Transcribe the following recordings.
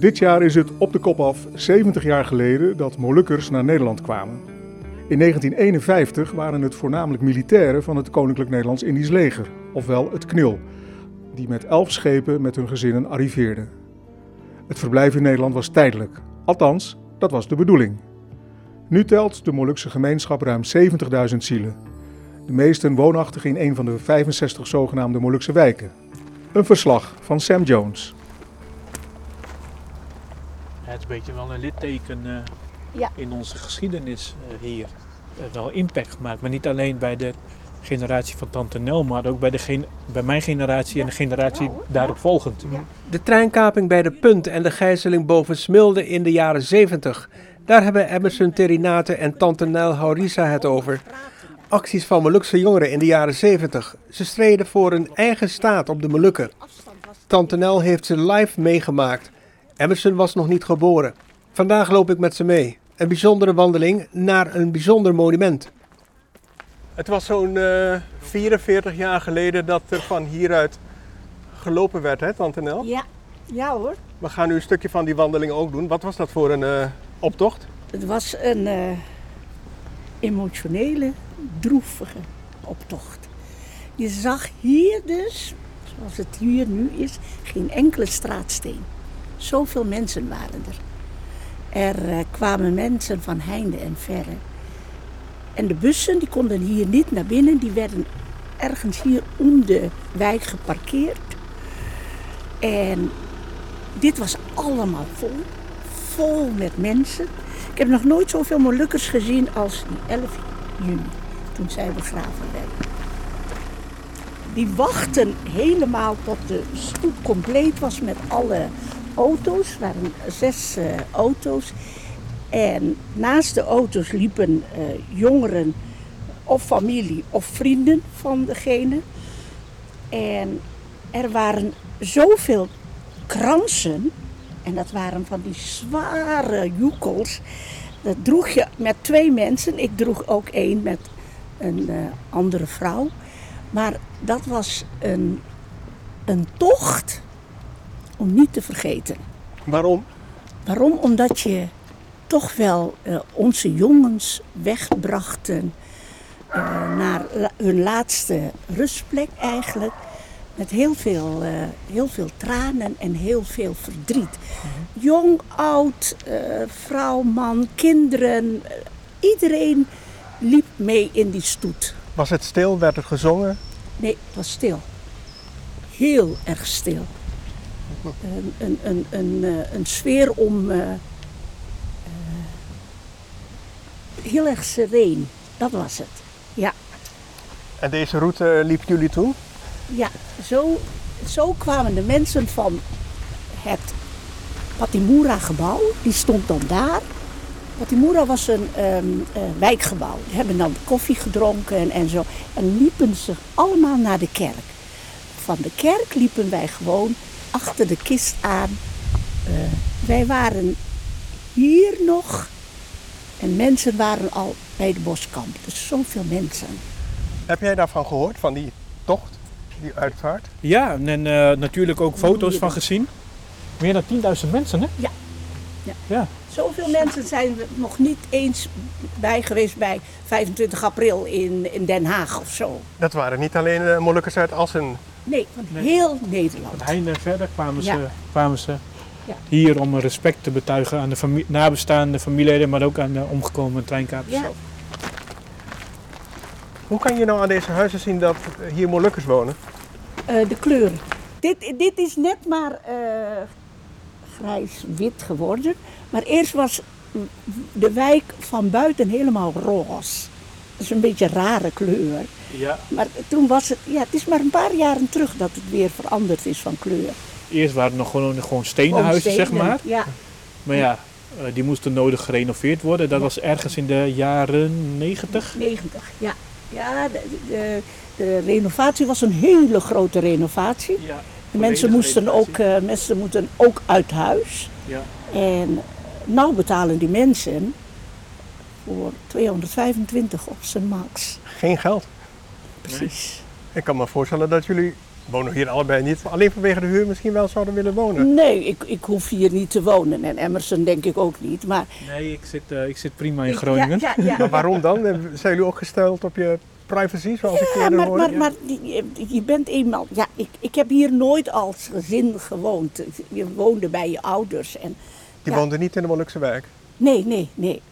Dit jaar is het op de kop af 70 jaar geleden dat Molukkers naar Nederland kwamen. In 1951 waren het voornamelijk militairen van het Koninklijk Nederlands-Indisch leger, ofwel het KNIL, die met elf schepen met hun gezinnen arriveerden. Het verblijf in Nederland was tijdelijk, althans, dat was de bedoeling. Nu telt de Molukse gemeenschap ruim 70.000 zielen. De meesten woonachtig in een van de 65 zogenaamde Molukse wijken. Een verslag van Sam Jones. Het is een beetje wel een litteken eh, Ja. in onze geschiedenis eh, hier. Heeft wel impact gemaakt, maar niet alleen bij de generatie van Tante Nel, maar ook bij, de gen- bij mijn generatie en de generatie daarop volgend. De treinkaping bij de Punt en de gijzeling boven Smilde in de jaren 70. Daar hebben Emerson Terinate en Tante Nel Haurisa het over. Acties van Molukse jongeren in de jaren 70. Ze streden voor een eigen staat op de Molukken. Tante Nel heeft ze live meegemaakt. Emerson was nog niet geboren. Vandaag loop ik met ze mee. Een bijzondere wandeling naar een bijzonder monument. Het was zo'n 44 jaar geleden dat er van hieruit gelopen werd, hè, Tante Nel? Ja, ja hoor. We gaan nu een stukje van die wandeling ook doen. Wat was dat voor een eh, optocht? Het was een eh, emotionele, droevige optocht. Je zag hier dus, zoals het hier nu is, geen enkele straatsteen. Zoveel mensen waren er. Er eh, kwamen mensen van heinde en verre. En de bussen die konden hier niet naar binnen, die werden ergens hier om de wijk geparkeerd. En dit was allemaal vol, vol met mensen. Ik heb nog nooit zoveel Molukkers gezien als die 11 juni, toen zij begraven werden. Die wachten helemaal tot de stoet compleet was met alle auto's. Waren zes eh, auto's. En naast de auto's liepen eh, jongeren of familie of vrienden van degene. En er waren zoveel kransen. En dat waren van die zware joekels. Dat droeg je met twee mensen. Ik droeg ook één met een eh, andere vrouw. Maar dat was een, een tocht om niet te vergeten. Waarom? Waarom? Omdat je toch wel eh, onze jongens wegbrachten eh, naar la- hun laatste rustplek eigenlijk. Met heel veel, eh, heel veel tranen en heel veel verdriet. Jong, oud, vrouw, man, kinderen. iedereen liep mee in die stoet. Was het stil? Werd er gezongen? Nee, het was stil. Heel erg stil. Een, een, een, een, eh, een sfeer om. eh, eh, heel erg sereen, dat was het. Ja, En deze route eh, liepen jullie toen? ja zo, zo kwamen de mensen van het Patimura-gebouw, die stond dan daar. Patimura was een ehm, eh, wijkgebouw. Die hebben dan koffie gedronken en, en zo. En liepen ze allemaal naar de kerk. Van de kerk liepen wij gewoon achter de kist aan. Eh, wij waren hier nog en mensen waren al bij de boskamp. Dus zoveel mensen. Heb jij daarvan gehoord, van die tocht, die uitvaart? Ja, en eh, natuurlijk ook foto's van gezien. Meer dan 10.000 mensen, hè? Ja. Ja. ja. Zoveel mensen zijn er nog niet eens bij geweest bij 25 april in, in Den Haag of zo. Dat waren niet alleen uh, Molukkers uit Assen. Nee, van Nee. heel Nederland. Van heinde en verder kwamen Ja. ze, kwamen ze Ja. hier om respect te betuigen aan de nabestaande familieleden, maar ook aan de omgekomen treinkapers Ja. zelf. Hoe kan je nou aan deze huizen zien dat hier Molukkers wonen? Eh, de kleuren. Dit, dit is net maar eh, grijs-wit geworden. Maar eerst was de wijk van buiten helemaal roze. Dat is een beetje een rare kleur. Ja. Maar toen was het, ja, het is maar een paar jaren terug dat het weer veranderd is van kleur. Eerst waren het nog gewoon, gewoon stenen Gewoon huizen, zeg maar. Ja, Maar ja, eh, die moesten nodig gerenoveerd worden. Dat Ja. was ergens in de jaren 90. 90, ja. Ja, de, de, de renovatie was een hele grote renovatie. Ja. De mensen moesten ook, eh, mensen moeten ook uit huis. Ja. En nou betalen die mensen voor 225 op zijn max. Geen geld. Precies. Ik kan me voorstellen dat jullie wonen hier allebei niet. Alleen vanwege de huur misschien wel zouden willen wonen. Nee, ik, ik hoef hier niet te wonen. En Emerson denk ik ook niet. Maar Nee, ik zit, eh, ik zit prima in Groningen. Ja, ja, ja. Maar waarom dan? Eh, Zijn jullie ook gesteld op je privacy, zoals ik maar, hoorde? maar, maar je, je bent eenmaal. Ja, ik, ik heb hier nooit als gezin gewoond. Je woonde bij je ouders. En, Je ja. woonde niet in de Molukse wijk. nee, nee, nee.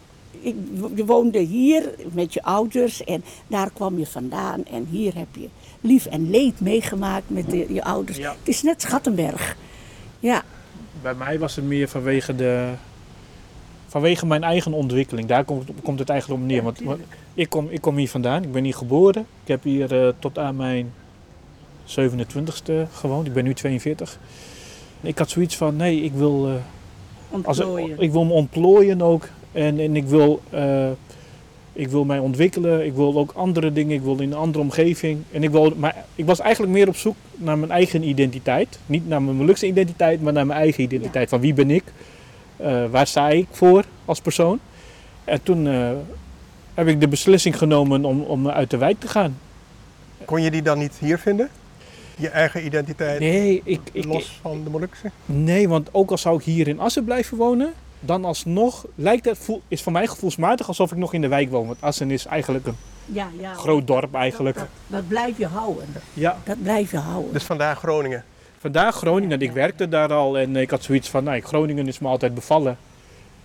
Ik, je woonde hier met je ouders en daar kwam je vandaan. En hier heb je lief en leed meegemaakt met de- je ouders. Ja. Het is net Schattenberg. Ja, Bij mij was het meer vanwege, de, vanwege mijn eigen ontwikkeling. Daar komt, komt het eigenlijk om neer. Want, want ik, kom, ik kom hier vandaan, ik ben hier geboren. Ik heb hier eh, tot aan mijn 27ste gewoond. Ik ben nu 42. Ik had zoiets van, nee, ik wil, eh, als, ik wil me ontplooien ook. En, en ik, wil, eh, ik wil mij ontwikkelen. Ik wil ook andere dingen. Ik wil in een andere omgeving. En ik, wil, maar ik was eigenlijk meer op zoek naar mijn eigen identiteit. Niet naar mijn Molukse identiteit, maar naar mijn eigen identiteit. Van wie ben ik? Eh, waar sta ik voor als persoon? En toen eh, heb ik de beslissing genomen om, om uit de wijk te gaan. Kon je die dan niet hier vinden? Je eigen identiteit, Nee, ik, ik, los van de Molukse? Nee, want ook al zou ik hier in Assen blijven wonen, dan alsnog lijkt het, voel- is voor mij gevoelsmatig alsof ik nog in de wijk woon. Want Assen is eigenlijk een ja, ja, groot dorp eigenlijk. Dat, dat blijf je houden. Ja. Dat blijf je houden. Dus vandaar Groningen. Vandaag Groningen, ik werkte daar al en ik had zoiets van, nou, Groningen is me altijd bevallen.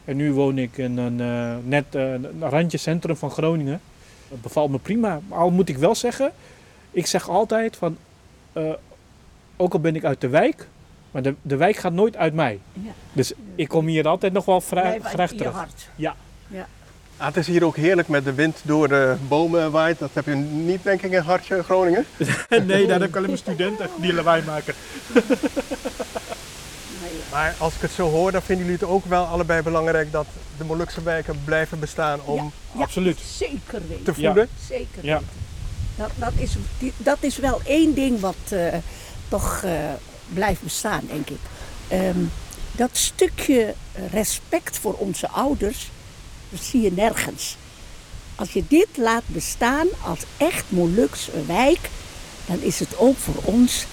En nu woon ik in een eh, net eh, een randje centrum van Groningen. Dat bevalt me prima. Al moet ik wel zeggen, ik zeg altijd van, eh, ook al ben ik uit de wijk, maar de, de wijk gaat nooit uit mij. Ja. Dus ik kom hier altijd nog wel vrij, graag terug. hart. Ah, het is hier ook heerlijk met de wind door de bomen waait. Dat heb je niet denk ik in Hartje, Groningen. nee, daar heb ik alleen maar studenten die lawaai maken. Maar als ik het zo hoor, dan vinden jullie het ook wel allebei belangrijk dat de Molukse wijken blijven bestaan om Ja, Absoluut. Zeker weten. te voeden. Zeker Ja. weten. Dat, dat, is, dat is wel één ding wat eh, toch eh, blijft bestaan, denk ik. Ehm, dat stukje respect voor onze ouders, dat zie je nergens. Als je dit laat bestaan als echt Molukse wijk, dan is het ook voor ons,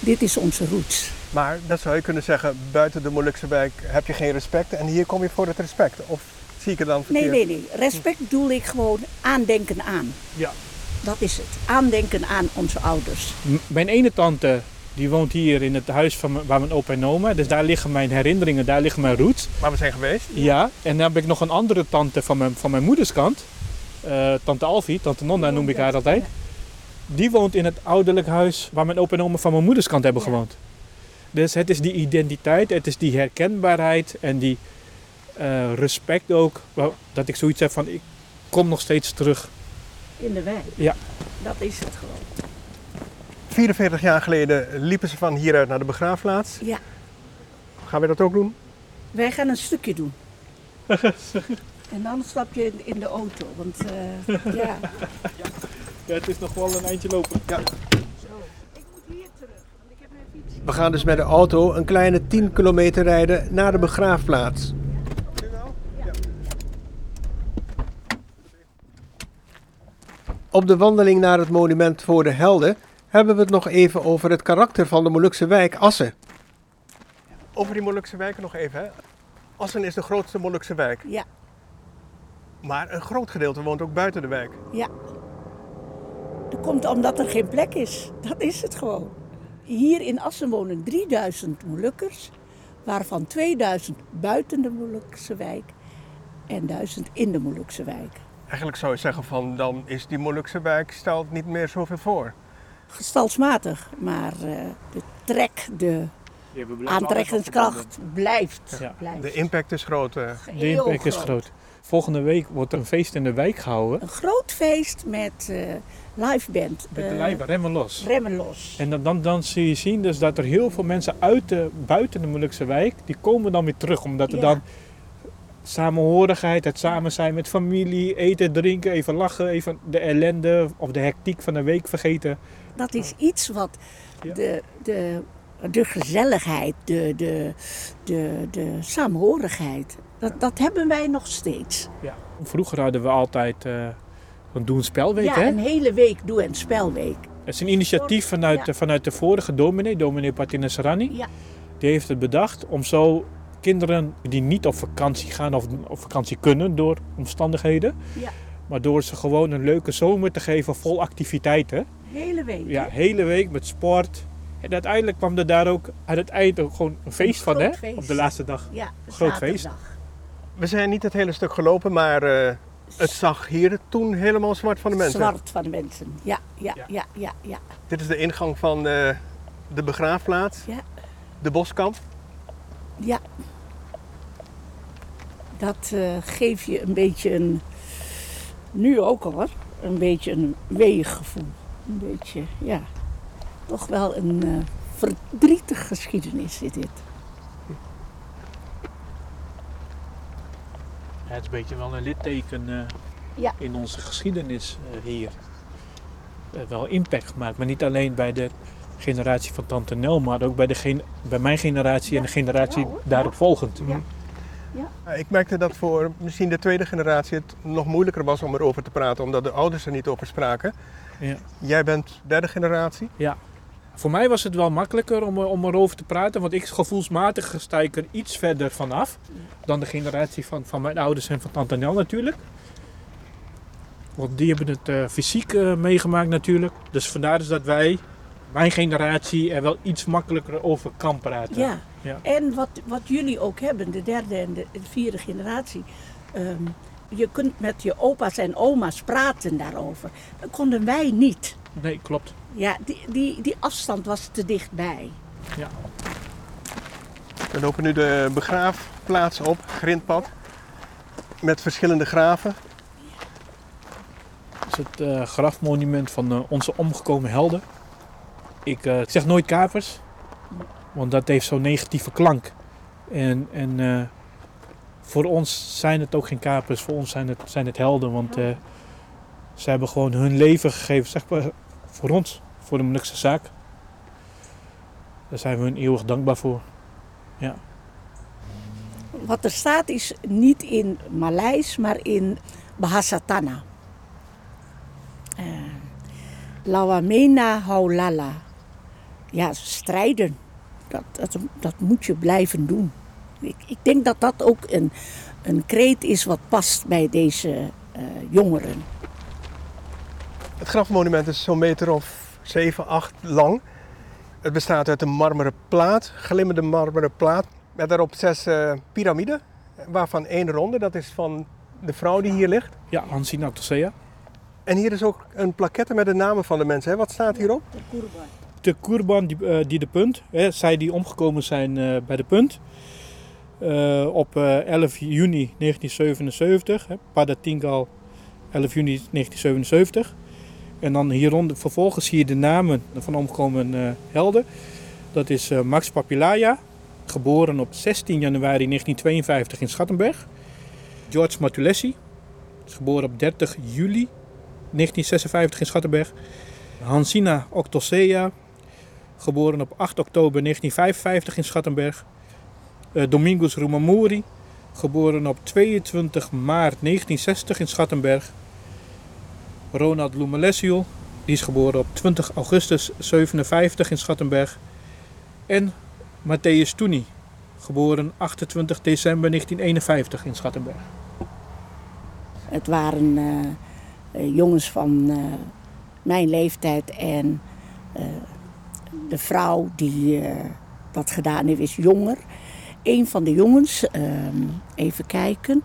dit is onze roots. Maar dat zou je kunnen zeggen, buiten de Molukse wijk heb je geen respect en hier kom je voor het respect. Of zie ik het dan Nee, verkeerd? nee, nee. Respect bedoel ik gewoon aandenken aan. Ja. Dat is het. Aandenken aan onze ouders. M- Mijn ene tante die woont hier in het huis van waar mijn opa en oma. Dus daar liggen mijn herinneringen, daar liggen mijn roots. Waar we zijn geweest. Ja, en dan heb ik nog een andere tante van mijn, van mijn moederskant. Eh, tante Alfie, tante Nonna noem ik haar altijd. Die woont in het ouderlijk huis waar mijn opa en oma van mijn moederskant hebben Ja. gewoond. Dus het is die identiteit, het is die herkenbaarheid en die eh, respect ook. Dat ik zoiets heb van, ik kom nog steeds terug. In de wijk. Ja. Dat is het gewoon. 44 jaar geleden liepen ze van hieruit naar de begraafplaats. Ja. Gaan we dat ook doen? Wij gaan een stukje doen. en dan stap je in- de auto. Want eh, ja. Ja, het is nog wel een eindje lopen. Ik moet hier terug, want ik heb mijn fiets. We gaan dus met de auto een kleine 10 kilometer rijden naar de begraafplaats. Op de wandeling naar het monument voor de helden hebben we het nog even over het karakter van de Molukse wijk Assen. Over die Molukse wijken nog even. Hè. Assen is de grootste Molukse wijk. Ja, Maar een groot gedeelte woont ook buiten de wijk. ja. Dat komt omdat er geen plek is. Dat is het gewoon. Hier in Assen wonen 3000 Molukkers, waarvan 2000 buiten de Molukse wijk en 1000 in de Molukse wijk. Eigenlijk zou je zeggen van dan is die Molukse wijk stelt niet meer zoveel voor. Gestalsmatig, maar eh, de trek, de aantrekkingskracht blijft. Ja. blijft. De impact is groot. eh. De impact is groot. Volgende week wordt er een feest in de wijk gehouden. Een groot feest met eh live band. Met de lijven, remmen los. Remmen los. En dan, dan, dan zie je zien dus dat er heel veel mensen uit de, buiten de Molukse wijk, die komen dan weer terug. Omdat er Ja. dan samenhorigheid, het samen zijn met familie, eten, drinken, even lachen, even de ellende of de hectiek van de week vergeten. Dat is iets wat de, de, de gezelligheid, de, de, de, de saamhorigheid, dat, dat hebben wij nog steeds. Ja. Vroeger hadden we altijd eh een doen spelweek, ja, hè? een hele week doe- en spelweek. Het is een initiatief vanuit, Ja. vanuit de vorige dominee, dominee Patina Sarani. Ja. Die heeft het bedacht om zo kinderen die niet op vakantie gaan of op vakantie kunnen door omstandigheden. Ja. Maar door ze gewoon een leuke zomer te geven vol activiteiten. Hele week. Ja, hele week met sport. En uiteindelijk kwam er daar ook aan het eind ook gewoon een feest van, hè? feest. Op de laatste dag. Ja, Groot feest. We zijn niet het hele stuk gelopen, maar eh, het zag hier toen helemaal zwart van de mensen. Zwart van de mensen. Ja, ja, Ja. ja, ja, ja. Dit is de ingang van eh, de begraafplaats, Ja. de boskamp. ja. Dat eh geeft je een beetje een, nu ook al hoor, een beetje een weegevoel. Een beetje, ja, toch wel een eh verdrietige geschiedenis is dit. Ja, het is een beetje wel een litteken eh, Ja. in onze geschiedenis eh, hier. Eh, wel impact gemaakt, maar niet alleen bij de generatie van Tante Nel, maar ook bij, de gen- bij mijn generatie en de generatie Ja, daarop volgend. Ja. Eh, Ik merkte dat voor misschien de tweede generatie het nog moeilijker was om erover te praten, omdat de ouders er niet over spraken. Ja. Jij bent derde generatie. Voor mij was het wel makkelijker om, er- om erover te praten, want ik gevoelsmatig sta ik er iets verder vanaf dan de generatie van, van mijn ouders en van Tante Nel natuurlijk. Want die hebben het eh, fysiek eh, meegemaakt natuurlijk. Dus vandaar dus dat wij, mijn generatie, er wel iets makkelijker over kan praten. Ja. Ja. En wat, wat jullie ook hebben, de derde en de, de vierde generatie. ehm, je kunt met je opa's en oma's praten daarover. Dat konden wij niet. Nee, klopt. Ja, die, die, die afstand was te dichtbij. We lopen nu de begraafplaats op, grindpad, met verschillende graven. Dat is het eh, grafmonument van eh, onze omgekomen helden. Ik, eh, ik zeg nooit kapers, want dat heeft zo'n negatieve klank. En, en eh, voor ons zijn het ook geen kapers, voor ons zijn het, zijn het helden. Want eh, ze hebben gewoon hun leven gegeven, zeg maar, voor ons, voor de Molukse zaak. Daar zijn we hun eeuwig dankbaar voor. Wat er staat is niet in Maleis, maar in Bahasa Tanah. Eh, Lawamena Haulala. Ja, strijden. Dat, dat, dat moet je blijven doen. Ik, ik denk dat dat ook een, een kreet is wat past bij deze eh, jongeren. Het grafmonument is zo'n meter of 7, 8 lang. Het bestaat uit een marmeren plaat, glimmende marmeren plaat. Met daarop zes eh, piramiden, waarvan één ronde, dat is van de vrouw die hier ligt. Ja, Hansina Octosea. En hier is ook een plaquette met de namen van de mensen. Hè? Wat staat hierop? de Kurban die, eh, die de punt, hè, zij die omgekomen zijn eh, bij de punt. Eh, op eh, 11 juni 1977, hè, Padatingal 11 juni 1977. En dan hieronder vervolgens zie je de namen van omgekomen eh, helden. Dat is eh, Max Papilaya, geboren op 16 januari 1952 in Schattenberg. George Matulessi, geboren op 30 juli 1956 in Schattenberg. Hansina Octosea, geboren op 8 oktober 1955 in Schattenberg. Eh, Domingos Rumamuri, geboren op 22 maart 1960 in Schattenberg. Ronald Lumelesiel, die is geboren op 20 augustus 57 in Schattenberg. En Matthäus Toenie, geboren 28 december 1951 in Schattenberg. Het waren eh, eh, jongens van mijn leeftijd en de vrouw die dat gedaan heeft is jonger. Een van de jongens, ehm, even kijken,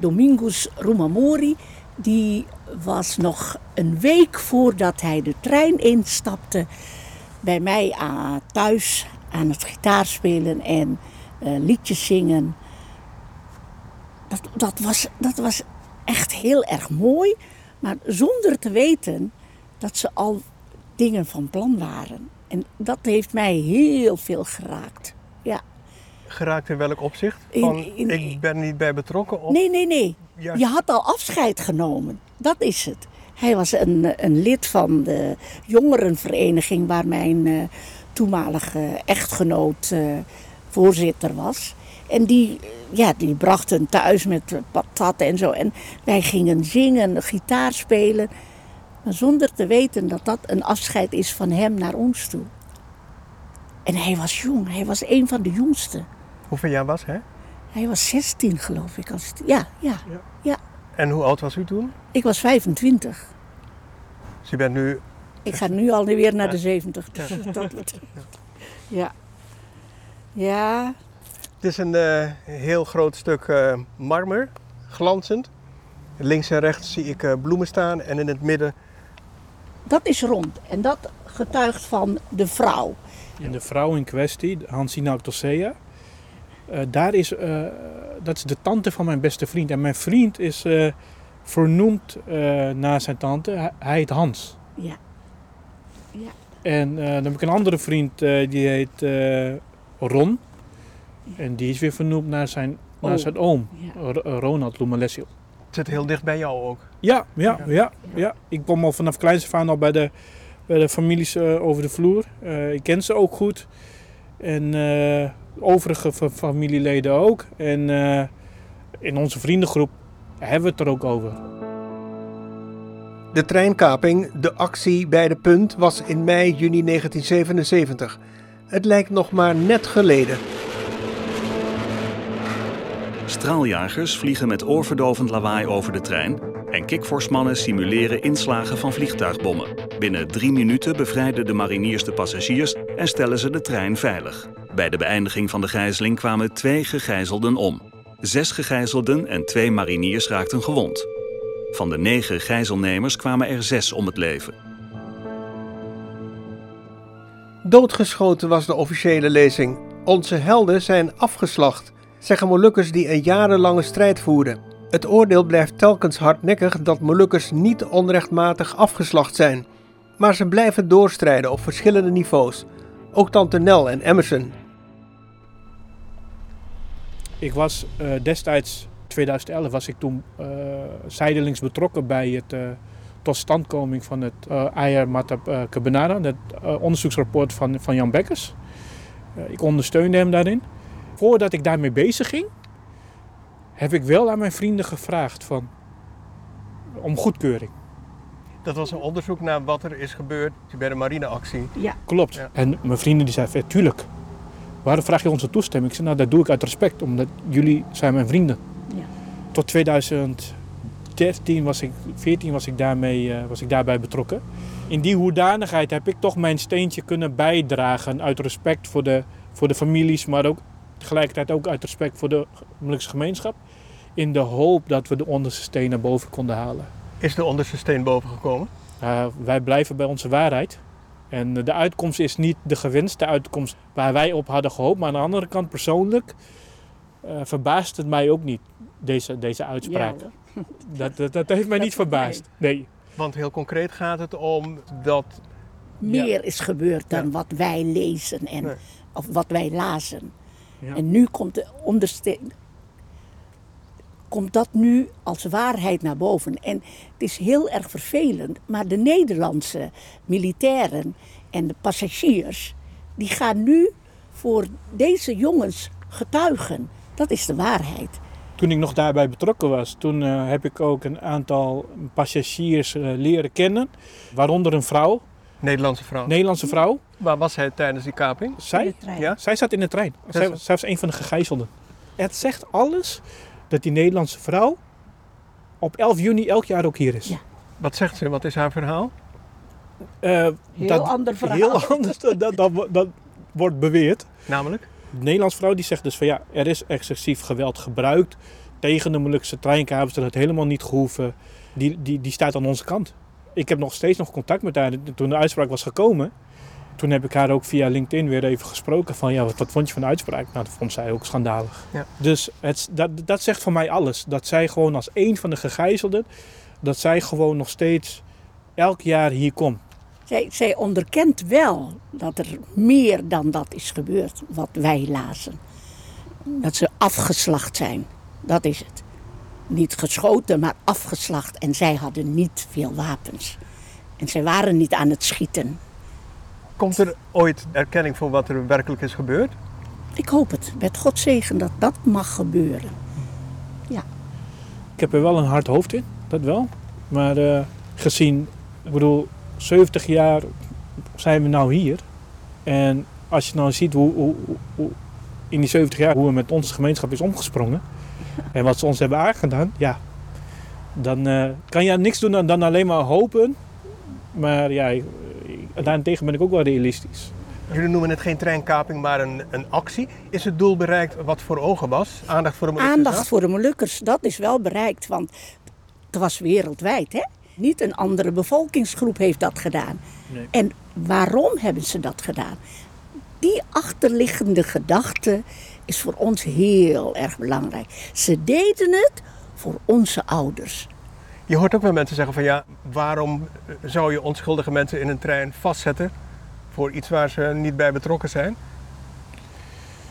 Domingos Rumamori, die was nog een week voordat hij de trein instapte bij mij thuis aan het gitaar spelen en eh, liedjes zingen. Dat, dat, was, dat was echt heel erg mooi, maar zonder te weten dat ze al dingen van plan waren. En dat heeft mij heel veel geraakt. Ja. Geraakt in welk opzicht? Van, in- ik ben niet bij betrokken? Of Nee, nee, nee. juist- Je had al afscheid genomen. Dat is het. Hij was een, een lid van de jongerenvereniging waar mijn eh, toenmalige echtgenoot eh, voorzitter was. En die, ja, die brachten thuis met patat en zo. En wij gingen zingen, gitaar spelen. Maar zonder te weten dat dat een afscheid is van hem naar ons toe. En hij was jong, hij was een van de jongsten. Hoeveel jaar was hij? Hij was 16 geloof ik. Als het, ja, ja, ja, En hoe oud was u toen? Ik was 25. Dus u bent nu... Ik ga nu al weer naar de 70. Dus dat wordt... Ja. Ja, Het is een eh, heel groot stuk eh, marmer, glanzend. Links en rechts zie ik eh, bloemen staan en in het midden... dat is rond. En dat getuigt van de vrouw. En de vrouw in kwestie, Hansina Octosea, daar is, eh, dat is de tante van mijn beste vriend. En mijn vriend is eh, vernoemd eh, naar zijn tante. Hij, hij heet Hans. Ja. Ja. En eh, dan heb ik een andere vriend, eh, die heet eh, Ron. En die is weer vernoemd naar zijn, naar Oom. zijn oom, Ja. Ronald Lumalessio. Het zit heel dicht bij jou ook. Ja, ja, ja, ja. Ik kom al vanaf kleins af aan al bij de, bij de families eh, over de vloer. Eh, ik ken ze ook goed. En eh, overige fa- familieleden ook. En eh, in onze vriendengroep hebben we het er ook over. De treinkaping, de actie bij de punt, was in mei, juni 1977. Het lijkt nog maar net geleden. Straaljagers vliegen met oorverdovend lawaai over de trein en kikvorsmannen simuleren inslagen van vliegtuigbommen. Binnen drie minuten bevrijden de mariniers de passagiers en stellen ze de trein veilig. Bij de beëindiging van de gijzeling kwamen twee gegijzelden om. Zes gegijzelden en twee mariniers raakten gewond. Van de negen gijzelnemers kwamen er zes om het leven. Doodgeschoten was de officiële lezing. Onze helden zijn afgeslacht, zeggen Molukkers die een jarenlange strijd voerden. Het oordeel blijft telkens hardnekkig dat Molukkers niet onrechtmatig afgeslacht zijn. Maar ze blijven doorstrijden op verschillende niveaus. Ook Tante Nel en Emerson. Ik was eh, destijds, 2011, was ik toen eh, zijdelings betrokken bij het eh totstandkoming van het uh, Ayer Mata uh, Kebenara, het onderzoeksrapport van, van Jan Bekkers. Ik ondersteunde hem daarin. Voordat ik daarmee bezig ging, heb ik wel aan mijn vrienden gevraagd van, om goedkeuring. Dat was een onderzoek naar wat er is gebeurd bij de marineactie. Ja. Klopt. Ja. En mijn vrienden die zeiden, "Ja, tuurlijk. Waarom vraag je onze toestemming? Ik zei, nou dat doe ik uit respect, omdat jullie zijn mijn vrienden. Ja. Tot 2013 was ik, 14 was ik, daarmee, eh, was ik daarbij betrokken. In die hoedanigheid heb ik toch mijn steentje kunnen bijdragen uit respect voor de, voor de families, maar ook tegelijkertijd ook uit respect voor de gemeenschap. In de hoop dat we de onderste steen naar boven konden halen. Is de onderste steen boven gekomen? Uh, wij blijven bij onze waarheid. En de uitkomst is niet de gewenste uitkomst waar wij op hadden gehoopt. Maar aan de andere kant persoonlijk uh, verbaast het mij ook niet, deze, deze uitspraak. Ja, dat, dat, dat, heeft mij Dat niet verbaasd. Nee. Want heel concreet gaat het om dat... Meer Ja. is gebeurd dan Ja. wat wij lezen en, Nee. of wat wij lazen. Ja. En nu komt, de onderste- komt dat nu als waarheid naar boven. En het is heel erg vervelend, maar de Nederlandse militairen en de passagiers, die gaan nu voor deze jongens getuigen. Dat is de waarheid. Toen ik nog daarbij betrokken was, toen uh, heb ik ook een aantal passagiers uh, leren kennen. Waaronder een vrouw, Nederlandse vrouw. Nederlandse vrouw. Waar was hij tijdens die kaping? Zij, In de trein. Ja? zij zat in de trein. Zij zij was een van de gegijzelden. Het zegt alles dat die Nederlandse vrouw op 11 juni elk jaar ook hier is. Ja. Wat zegt ze? Wat is haar verhaal? Eh, Heel ander verhaal. Heel anders dan dat, dat, dat wordt beweerd. Namelijk? De Nederlandse vrouw die zegt dus van ja, er is excessief geweld gebruikt tegen de Molukse treinkapers. Dat het helemaal niet gehoeven. Die, die, die staat aan onze kant. Ik heb nog steeds nog contact met haar. Toen de uitspraak was gekomen, toen heb ik haar ook via LinkedIn weer even gesproken van ja, wat, wat vond je van de uitspraak? Nou, dat vond zij ook schandalig. Ja. Dus het, dat, dat zegt voor mij alles. Dat zij gewoon als een van de gegijzelden, dat zij gewoon nog steeds elk jaar hier komt. Zij, zij onderkent wel dat er meer dan dat is gebeurd wat wij lazen. Dat ze afgeslacht zijn. Dat is het. Niet geschoten, maar afgeslacht. En zij hadden niet veel wapens. En zij waren niet aan het schieten. Komt er ooit erkenning voor wat er werkelijk is gebeurd? Ik hoop het, met God zegen, dat dat mag gebeuren. Ik heb er wel een hard hoofd in, dat wel. Maar eh, gezien Ik bedoel, 70 jaar zijn we nou hier. En als je nou ziet hoe, hoe, hoe in die 70 jaar hoe we met onze gemeenschap is omgesprongen. En wat ze ons hebben aangedaan, ja. Dan uh, kan je niks doen dan, dan alleen maar hopen. Maar ja, daarentegen ben ik ook wel realistisch. Jullie noemen het geen treinkaping, maar een, een actie. Is het doel bereikt wat voor ogen was? Aandacht voor de Molukkers? Aandacht voor de Molukkers, dat is wel bereikt. Want het was wereldwijd, hè? Niet een andere bevolkingsgroep heeft dat gedaan. Nee. En waarom hebben ze dat gedaan? Die achterliggende gedachte is voor ons heel erg belangrijk. Ze deden het voor onze ouders. Je hoort ook wel mensen zeggen van ja, waarom zou je onschuldige mensen in een trein vastzetten voor iets waar ze niet bij betrokken zijn?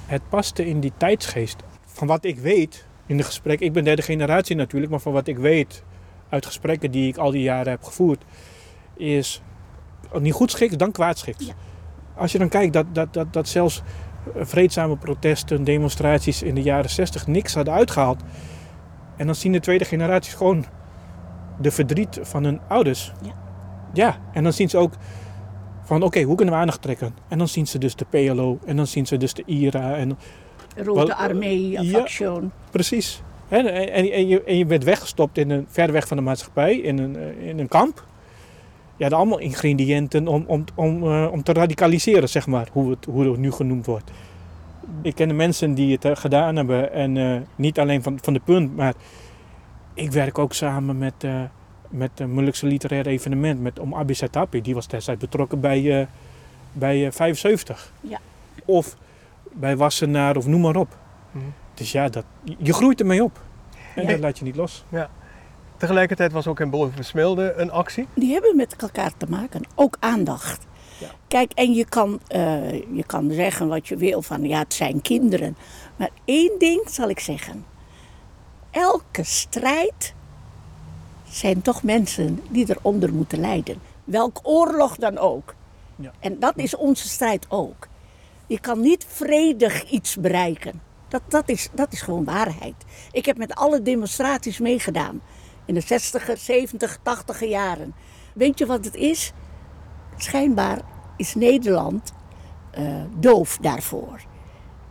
Het paste in die tijdsgeest. Van wat ik weet in de gesprekken, ik ben derde generatie natuurlijk, maar van wat ik weet uit gesprekken die ik al die jaren heb gevoerd, is niet goed schiks dan kwaad schiks. Als je dan kijkt dat, dat, dat, dat zelfs vreedzame protesten, demonstraties in de jaren 60 niks hadden uitgehaald. En dan zien de tweede generaties gewoon de verdriet van hun ouders. Ja. Ja, en dan zien ze ook van oké, hoe kunnen we aandacht trekken? En dan zien ze dus de PLO en dan zien ze dus de IRA. En, Rode Armee, ja, Precies. En, en, en, je, en je bent weggestopt in een, ver weg van de maatschappij, in een, eh, in een kamp. Ja, allemaal ingrediënten om, om, om, uh, om te radicaliseren, zeg maar, hoe het, hoe het nu genoemd wordt. Ik ken de mensen die het gedaan hebben en uh, niet alleen van, van de punt, maar ik werk ook samen met, met een Molukse literair evenement, met Om Abi Setapi. Die was destijds betrokken bij, bij 75. Ja. Of bij Wassenaar of noem maar op. Mm. Dus ja, dat, je groeit ermee op. En ja. dat laat je niet los. Ja. Tegelijkertijd was ook in Boven een actie. Die hebben met elkaar te maken. Ook aandacht. Ja. Kijk, en je kan, uh, je kan zeggen wat je wil van ja, het zijn kinderen. Maar één ding zal ik zeggen. Elke strijd zijn toch mensen die eronder moeten lijden. Welk oorlog dan ook. Ja. En dat is onze strijd ook. Je kan niet vredig iets bereiken. Dat, dat, is, dat is gewoon waarheid. Ik heb met alle demonstraties meegedaan. In de 60er, 70, 80 jaren. Weet je wat het is? Schijnbaar is Nederland uh, doof daarvoor.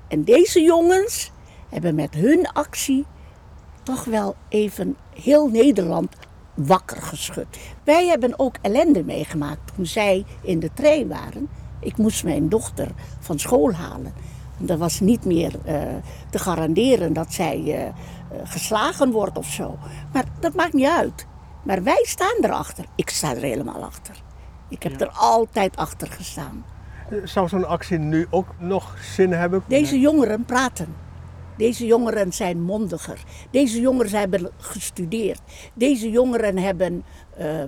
En deze jongens hebben met hun actie toch wel even heel Nederland wakker geschud. Wij hebben ook ellende meegemaakt toen zij in de trein waren. Ik moest mijn dochter van school halen. Er was niet meer uh, te garanderen dat zij uh, geslagen wordt of zo. Maar dat maakt niet uit. Maar wij staan erachter. Ik sta er helemaal achter. Ik heb er altijd achter gestaan. Zou zo'n actie nu ook nog zin hebben? Deze jongeren praten. Deze jongeren zijn mondiger. Deze jongeren hebben gestudeerd. Deze jongeren hebben uh, uh,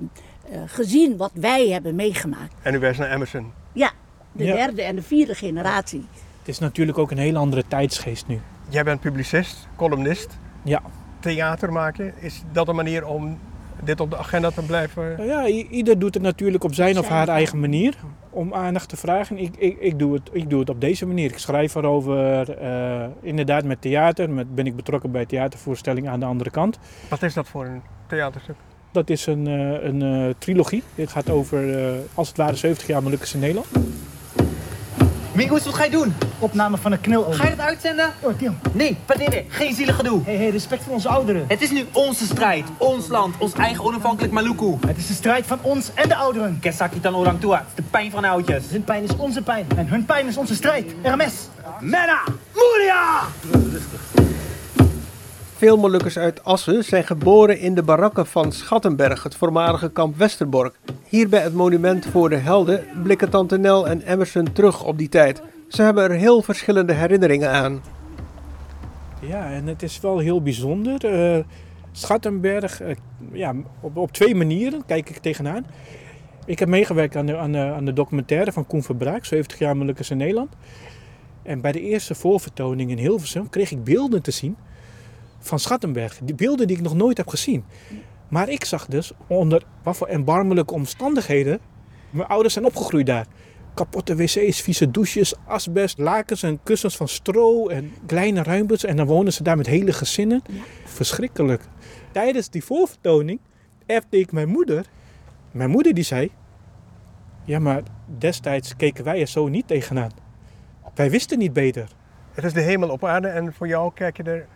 gezien wat wij hebben meegemaakt. En u wijst naar Emerson? Ja, de ja. derde en de vierde generatie. Het is natuurlijk ook een hele andere tijdsgeest nu. Jij bent publicist, columnist. Ja. Theater maken. Is dat een manier om dit op de agenda te blijven? Nou ja, ieder doet het natuurlijk op zijn of haar eigen manier om aandacht te vragen. Ik, ik, ik, doe, het, ik doe het op deze manier. Ik schrijf erover, uh, inderdaad met theater. Met, ben ik betrokken bij theatervoorstelling aan de andere kant. Wat is dat voor een theaterstuk? Dat is een, uh, een uh, trilogie. Dit gaat over, als het ware, 70 jaar Molukkers in Nederland. Mingoes, wat ga je doen? Opname van een knil. Ga je dat uitzenden? Oh, Tim. Nee, nee, geen zielig gedoe. Hé, hey, hey, respect voor onze ouderen. Het is nu onze strijd, ons land, ons eigen onafhankelijk Maluku. Het is de strijd van ons en de ouderen. Kesakitan orang tua, het is de pijn van oudjes. Hun pijn is onze pijn en hun pijn is onze strijd. RMS. Mena, Moeria! Veel Molukkers uit Assen zijn geboren in de barakken van Schattenberg, het voormalige kamp Westerbork. Hier bij het monument voor de helden blikken Tante Nel en Emerson terug op die tijd. Ze hebben er heel verschillende herinneringen aan. Ja, en het is wel heel bijzonder. Uh, Schattenberg, uh, ja, op, op twee manieren kijk ik tegenaan. Ik heb meegewerkt aan de, aan aan de documentaire van Koen Verbraak, 70 jaar Molukkers in Nederland. En bij de eerste voorvertoning in Hilversum kreeg ik beelden te zien van Schattenberg. Die beelden die ik nog nooit heb gezien. Maar ik zag dus onder wat voor erbarmelijke omstandigheden mijn ouders zijn opgegroeid daar. Kapotte wc's, vieze douches, asbest, lakens en kussens van stro en kleine ruimtes. En dan wonen ze daar met hele gezinnen. Verschrikkelijk. Tijdens die voorvertoning appte ik mijn moeder. Mijn moeder die zei, ja maar destijds keken wij er zo niet tegenaan. Wij wisten niet beter. Het is de hemel op aarde en voor jou kijk je er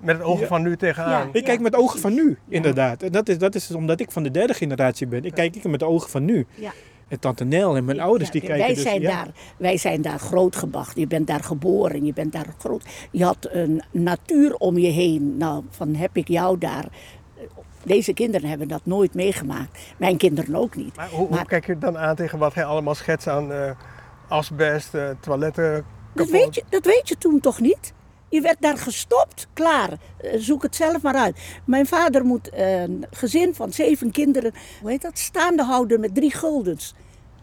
met het ogen Ja. van nu tegenaan. Ja. Ik kijk met ogen van nu, inderdaad. En dat is, dat is omdat ik van de derde generatie ben. Ik kijk ik met de ogen van nu. Ja. En tante Nel en mijn ouders die Ja, kijken wij, dus... zijn ja. daar, wij zijn daar grootgebracht. Je bent daar geboren, je bent daar groot. Je had een natuur om je heen. Nou, van heb ik jou daar. Deze kinderen hebben dat nooit meegemaakt. Mijn kinderen ook niet. Maar hoe, kijk je dan aan tegen wat hij allemaal schetst aan eh, asbest, eh, toiletten? Dat weet, je, dat weet je toen toch niet? Je werd daar gestopt, klaar. Eh, Zoek het zelf maar uit. Mijn vader moet een gezin van zeven kinderen, hoe heet dat, staande houden met drie guldens.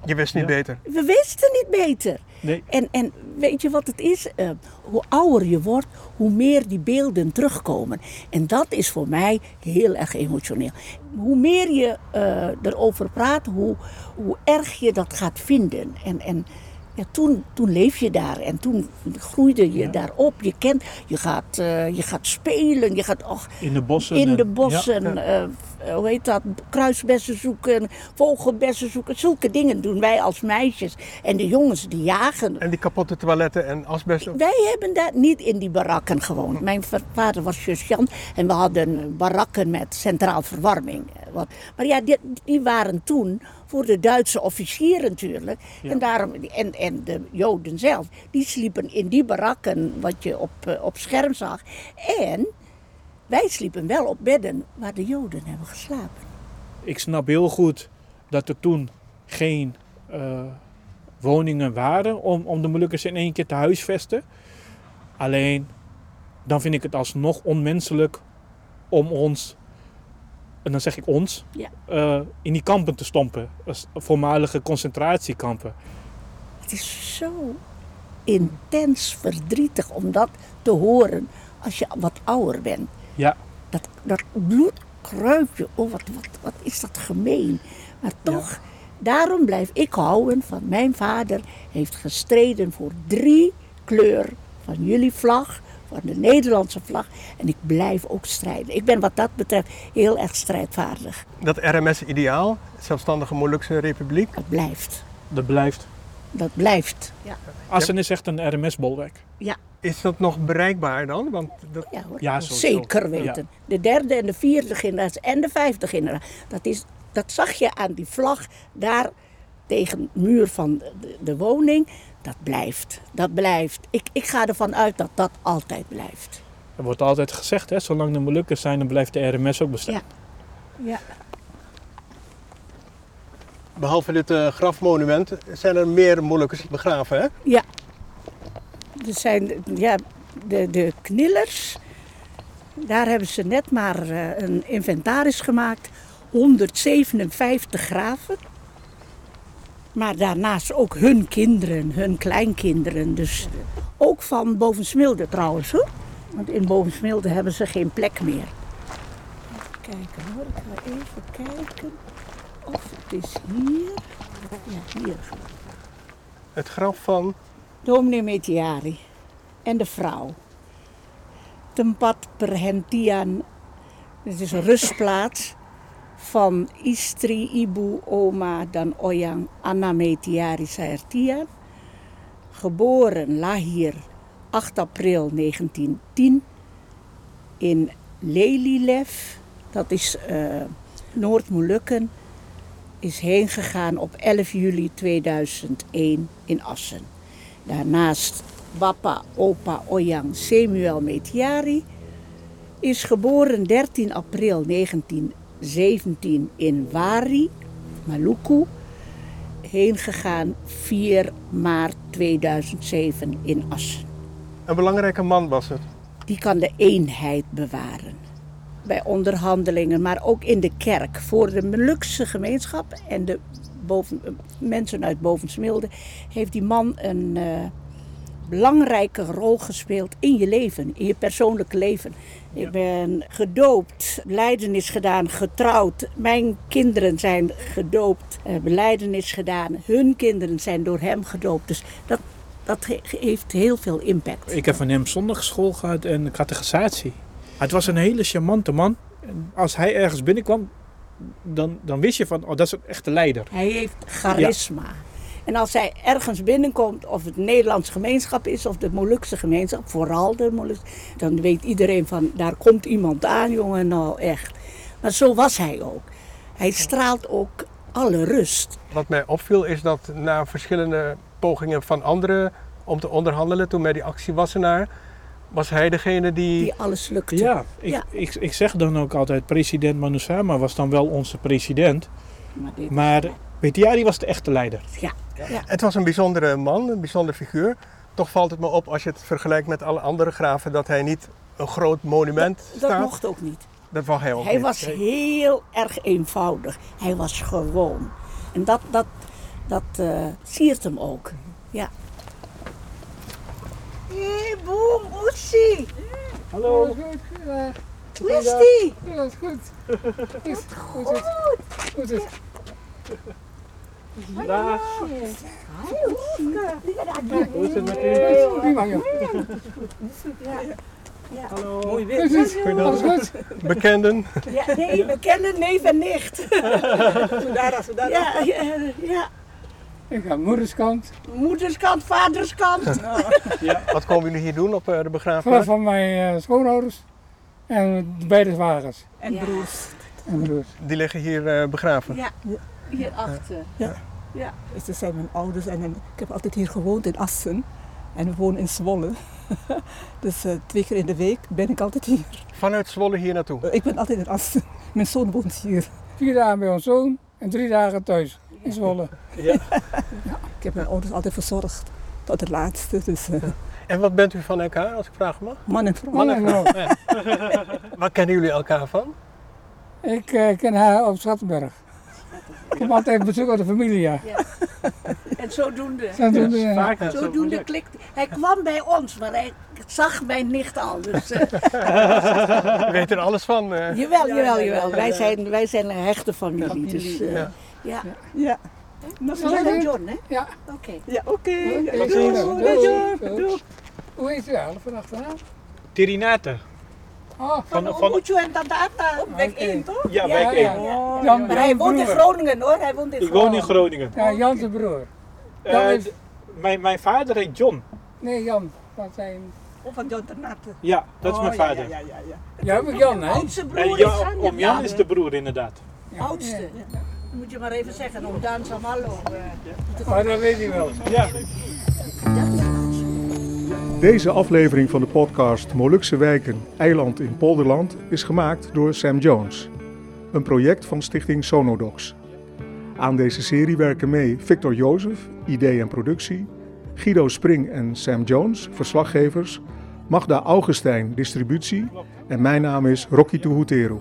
Je wist niet Ja. beter. We wisten niet beter. Nee. En, en weet je wat het is? Eh, hoe ouder je wordt, hoe meer die beelden terugkomen. En dat is voor mij heel erg emotioneel. Hoe meer je eh, erover praat, hoe, hoe erg je dat gaat vinden. En, en ja, toen, toen leef je daar en toen groeide je daarop. Je, kent, je, gaat, eh, je gaat spelen, je gaat och, In de bossen. in de en- bossen, eh, hoe heet dat, kruisbessen zoeken, vogelbessen zoeken. Zulke dingen doen wij als meisjes. En de jongens die jagen. En die kapotte toiletten en asbest. Wij hebben daar niet in die barakken gewoond. Mijn va- vader was sergeant en we hadden barakken met centraal verwarming. Eh, Maar ja, die, die waren toen voor de Duitse officieren natuurlijk. En, daarom, en, en de Joden zelf, die sliepen in die barakken wat je op, eh, op scherm zag. En wij sliepen wel op bedden waar de Joden hebben geslapen. Ik snap heel goed dat er toen geen eh, woningen waren om, om de Molukkers in één keer te huisvesten. Alleen, dan vind ik het alsnog onmenselijk om ons, en dan zeg ik ons, Ja. eh, in die kampen te stompen. Als voormalige concentratiekampen. Het is zo intens verdrietig om dat te horen als je wat ouder bent. Ja, Dat, dat bloed kruipt je. Oh, wat, wat, wat is dat gemeen. Maar toch, daarom blijf ik houden van mijn vader heeft gestreden voor drie kleur van jullie vlag, van de Nederlandse vlag. En ik blijf ook strijden. Ik ben wat dat betreft heel erg strijdvaardig. Dat RMS-ideaal, Zelfstandige Molukse Republiek. Dat blijft. dat blijft. Dat blijft. Ja, Assen is echt een RMS-bolwerk. ja. Is dat nog bereikbaar dan? Want dat, Ja, hoor. Ja, sowieso. zeker weten. De derde en de vierde generatie en de vijfde generatie. Dat, is, dat zag je aan die vlag daar tegen de muur van de, de woning. Dat blijft. Dat blijft. Ik, ik ga ervan uit dat dat altijd blijft. Er wordt altijd gezegd, hè, zolang de Molukkers zijn, dan blijft de RMS ook bestaan. Ja. Ja. behalve dit eh, grafmonument zijn er meer Molukkers begraven, hè? Ja. Er zijn ja, de, de knillers. Daar hebben ze net maar eh, een inventaris gemaakt. 157 graven. Maar daarnaast ook hun kinderen, hun kleinkinderen. Dus ook van Bovensmilde trouwens hoor. Want in Bovensmilde hebben ze geen plek meer. Even kijken hoor, ik ga even kijken of het is hier. Ja, hier. Het graf van Dominee Metiari en de vrouw. Tempat Perhentian, het is een rustplaats van Istri, Ibu, Oma, dan Oyang, Anna Metiari Saertian. Geboren Lahir 8 april 1910 in Lelilev, dat is eh, Noord-Molukken, is heen gegaan op 11 juli 2001 in Assen. Daarnaast Bappa Opa Oyang Samuel Metiari is geboren 13 april 1917 in Wari, Maluku. Heen gegaan 4 maart 2007 in Assen. een belangrijke man was het. Die kan de eenheid bewaren. Bij onderhandelingen, maar ook in de kerk. Voor de Molukse gemeenschap en de boven, eh, mensen uit Bovensmilde heeft die man een eh, belangrijke rol gespeeld in je leven, in je persoonlijke leven. Ik ben gedoopt, beleidenis gedaan, getrouwd. Mijn kinderen zijn gedoopt, eh, beleidenis gedaan. Hun kinderen zijn door hem gedoopt. Dus dat, dat he- heeft heel veel impact. Ik heb van hem zondagsschool gehad en catechisatie. Het was een hele charmante man. Als hij ergens binnenkwam, dan, dan wist je van, oh, dat is een echte leider. Hij heeft charisma. En als hij ergens binnenkomt, of het Nederlands gemeenschap is of de Molukse gemeenschap, vooral de Molukse, dan weet iedereen van daar komt iemand aan, jongen, nou echt. Maar zo was hij ook. Hij straalt ook alle rust. Wat mij opviel is dat na verschillende pogingen van anderen om te onderhandelen, toen bij die actie Wassenaar, was hij degene die... Die alles lukte. Ja, ik, Ja. Ik, ik zeg dan ook altijd, president Manusama was dan wel onze president. Maar Maar Betiari was de echte leider. ja, ja. Het was een bijzondere man, een bijzondere figuur. Toch valt het me op als je het vergelijkt met alle andere graven dat hij niet een groot monument Dat staat. mocht ook niet. Dat wou hij ook Hij niet. was heel erg eenvoudig. Hij was gewoon. En dat, dat, dat eh, siert hem ook. Ja. Hé, hey, boem, Oetsie. Hallo. Hoe is die? Ja, dat is goed. Goed, goed, Goed. goed, goed. Dag. Hoe is het met u? Prima, joh. Hallo. Mooi Goed, weer. Alles goed? Bekenden. Ja, nee, we kennen neef en nicht. Ja, ja, ja. Ik ga moederskant. Moederskant, vaderskant. Wat komen jullie hier doen op eh, de begrafenis? van mijn eh, schoonouders. En de beide zwagers En broers. en broers. Die liggen hier eh, begraven. Ja, hierachter. Ze zijn mijn ouders en ik heb altijd hier gewoond in Assen. En we wonen in Zwolle. dus eh, twee keer in de week ben ik altijd hier. Vanuit Zwolle hier naartoe. Ik ben altijd in Assen. Mijn zoon woont hier. Vier dagen bij ons zoon en drie dagen thuis in Zwolle. Ik heb mijn ouders altijd verzorgd. Tot het laatste. Dus eh, En wat bent u van elkaar, als ik vragen mag? man en vrouw. Man en vrouw. Waar kennen jullie elkaar van? Ik eh, ken haar op Schattenberg. Ik heb altijd bezoek uit de familie, ja. En zodoende. Ja. Vaak Zodoende gezegd. klikt. Hij kwam bij ons, maar hij zag mijn nicht al. Dus, eh, weet er alles van. eh. jawel, jawel, jawel. Wij zijn, wij zijn een hechte familie. Dus, Ja. ja. Ja. We zijn John, hè? Ja. Oké. Ja, oké. Doei, Doei. doei, doei. Hoe heet u eigenlijk van achternaam? Tirinate. Oh, Van, Van van, Omuchu en Tante Atta. Weg Oké. 1, toch? ja, Ja, ja. 1. Ja. Jan, Maar hij Jan woont in. Groningen hoor. Hij woont in Ik woon in Groningen. Groningen. Ja, Jan zijn broer. Eh, Jan mijn, mijn vader heet John. Nee, Jan. Van zijn... Of van John Ternate. Ja, dat is mijn Oh, ja, vader. Ja, ja, ja, ja. Ja, heb ik Jan, hè? Oudste broer En is ja, Sanja. oom Jan Ja, is de broer inderdaad. Ja. Oudste. Moet je maar even zeggen. Om Daan Samallo. eh. Oh, dat weet hij wel. Ja. Deze aflevering van de podcast Molukse Wijken, Eiland in Polderland is gemaakt door Sam Jones. Een project van stichting Sonodox. Aan deze serie werken mee Victor Jozef, idee en productie, Guido Spring en Sam Jones, verslaggevers, Magda Augustijn, distributie en mijn naam is Rocky Tuhuteru.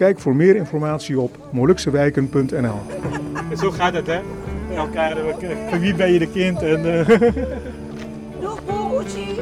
Kijk voor meer informatie op moluksewijken.nl. Zo gaat het, hè? Elkaar, eh, van wie ben je de kind? En, eh, Doeg, Boe, Oetsie.